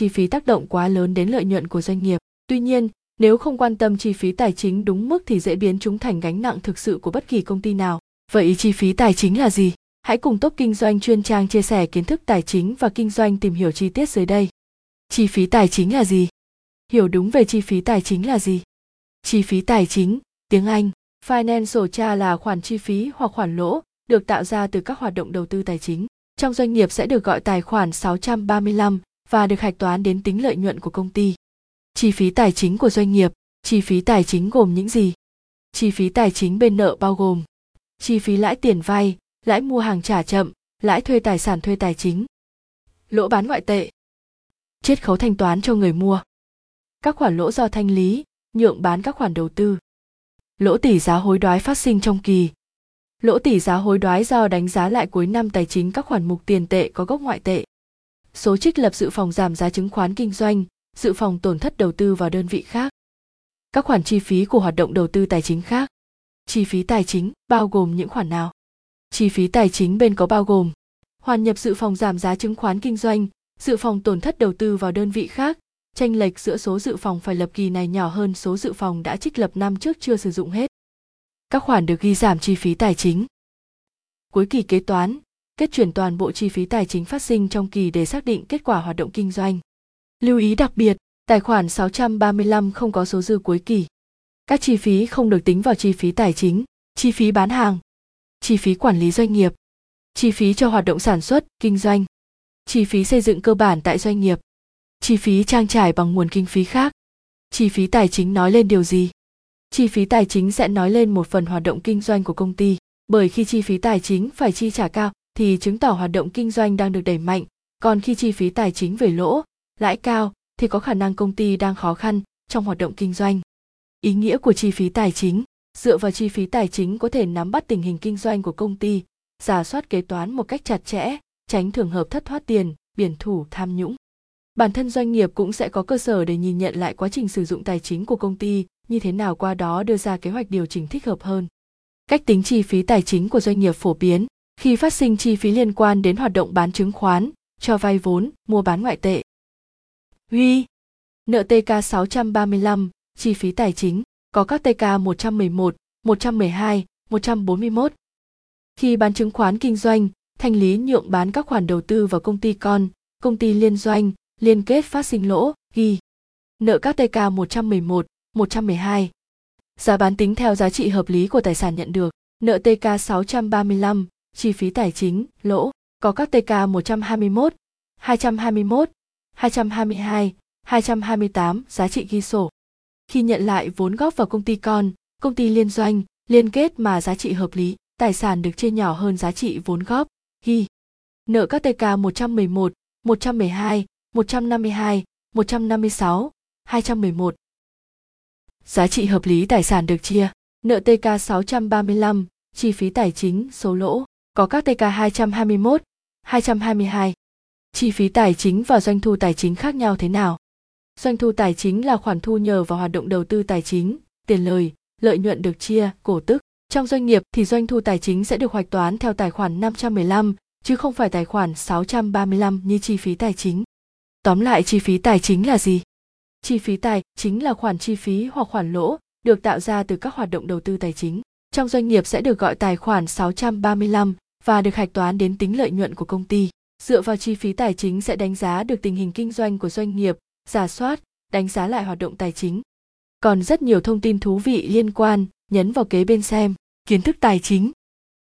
chi phí tác động quá lớn đến lợi nhuận của doanh nghiệp. Tuy nhiên, nếu không quan tâm chi phí tài chính đúng mức thì dễ biến chúng thành gánh nặng thực sự của bất kỳ công ty nào. Vậy chi phí tài chính là gì? Hãy cùng top kinh doanh chuyên trang chia sẻ kiến thức tài chính và kinh doanh tìm hiểu chi tiết dưới đây. Chi phí tài chính là gì? Hiểu đúng về chi phí tài chính là gì? Chi phí tài chính, tiếng Anh, financial cha là khoản chi phí hoặc khoản lỗ được tạo ra từ các hoạt động đầu tư tài chính. Trong doanh nghiệp sẽ được gọi tài khoản 635 và được hạch toán đến tính lợi nhuận của công ty. Chi phí tài chính của doanh nghiệp, chi phí tài chính gồm những gì? Chi phí tài chính bên nợ bao gồm chi phí lãi tiền vay, lãi mua hàng trả chậm, lãi thuê tài sản thuê tài chính, lỗ bán ngoại tệ, chiết khấu thanh toán cho người mua, các khoản lỗ do thanh lý, nhượng bán các khoản đầu tư, lỗ tỷ giá hối đoái phát sinh trong kỳ, lỗ tỷ giá hối đoái do đánh giá lại cuối năm tài chính các khoản mục tiền tệ có gốc ngoại tệ, số trích lập dự phòng giảm giá chứng khoán kinh doanh, dự phòng tổn thất đầu tư vào đơn vị khác, các khoản chi phí của hoạt động đầu tư tài chính khác, chi phí tài chính bao gồm những khoản nào? Chi phí tài chính bên có bao gồm hoàn nhập dự phòng giảm giá chứng khoán kinh doanh, dự phòng tổn thất đầu tư vào đơn vị khác, tranh lệch giữa số dự phòng phải lập kỳ này nhỏ hơn số dự phòng đã trích lập năm trước chưa sử dụng hết. Các khoản được ghi giảm chi phí tài chính. Cuối kỳ kế toán, kết chuyển toàn bộ chi phí tài chính phát sinh trong kỳ để xác định kết quả hoạt động kinh doanh. Lưu ý đặc biệt, tài khoản 635 không có số dư cuối kỳ. Các chi phí không được tính vào chi phí tài chính, chi phí bán hàng, chi phí quản lý doanh nghiệp, chi phí cho hoạt động sản xuất, kinh doanh, chi phí xây dựng cơ bản tại doanh nghiệp, chi phí trang trải bằng nguồn kinh phí khác. Chi phí tài chính nói lên điều gì? Chi phí tài chính sẽ nói lên một phần hoạt động kinh doanh của công ty, bởi khi chi phí tài chính phải chi trả cao thì chứng tỏ hoạt động kinh doanh đang được đẩy mạnh, còn khi chi phí tài chính về lỗ, lãi cao thì có khả năng công ty đang khó khăn trong hoạt động kinh doanh. Ý nghĩa của chi phí tài chính dựa vào chi phí tài chính có thể nắm bắt tình hình kinh doanh của công ty giả soát kế toán một cách chặt chẽ tránh trường hợp thất thoát tiền biển thủ tham nhũng. Bản thân doanh nghiệp cũng sẽ có cơ sở để nhìn nhận lại quá trình sử dụng tài chính của công ty như thế nào qua đó đưa ra kế hoạch điều chỉnh thích hợp hơn. Cách tính chi phí tài chính của doanh nghiệp phổ biến khi phát sinh chi phí liên quan đến hoạt động bán chứng khoán, cho vay vốn, mua bán ngoại tệ. Huy, nợ TK 635, chi phí tài chính, có các TK 111, 112, 141. Khi bán chứng khoán kinh doanh, thanh lý nhượng bán các khoản đầu tư vào công ty con, công ty liên doanh, liên kết phát sinh lỗ, ghi. Nợ các TK 111, 112. Giá bán tính theo giá trị hợp lý của tài sản nhận được. Nợ TK 635, chi phí tài chính, lỗ, có các TK 121, 221, 222, 228 giá trị ghi sổ khi nhận lại vốn góp vào công ty con, công ty liên doanh, liên kết mà giá trị hợp lý, tài sản được chia nhỏ hơn giá trị vốn góp, ghi. Nợ các TK 111, 112, 152, 156, 211. Giá trị hợp lý tài sản được chia, nợ TK 635, chi phí tài chính, số lỗ, có các TK 221, 222. Chi phí tài chính và doanh thu tài chính khác nhau thế nào? Doanh thu tài chính là khoản thu nhờ vào hoạt động đầu tư tài chính, tiền lời, lợi nhuận được chia, cổ tức. Trong doanh nghiệp thì doanh thu tài chính sẽ được hoạch toán theo tài khoản 515 chứ không phải tài khoản 635 như chi phí tài chính. Tóm lại chi phí tài chính là gì? Chi phí tài chính là khoản chi phí hoặc khoản lỗ được tạo ra từ các hoạt động đầu tư tài chính. Trong doanh nghiệp sẽ được gọi tài khoản 635 và được hạch toán đến tính lợi nhuận của công ty. Dựa vào chi phí tài chính sẽ đánh giá được tình hình kinh doanh của doanh nghiệp giả soát, đánh giá lại hoạt động tài chính. Còn rất nhiều thông tin thú vị liên quan, nhấn vào kế bên xem, kiến thức tài chính.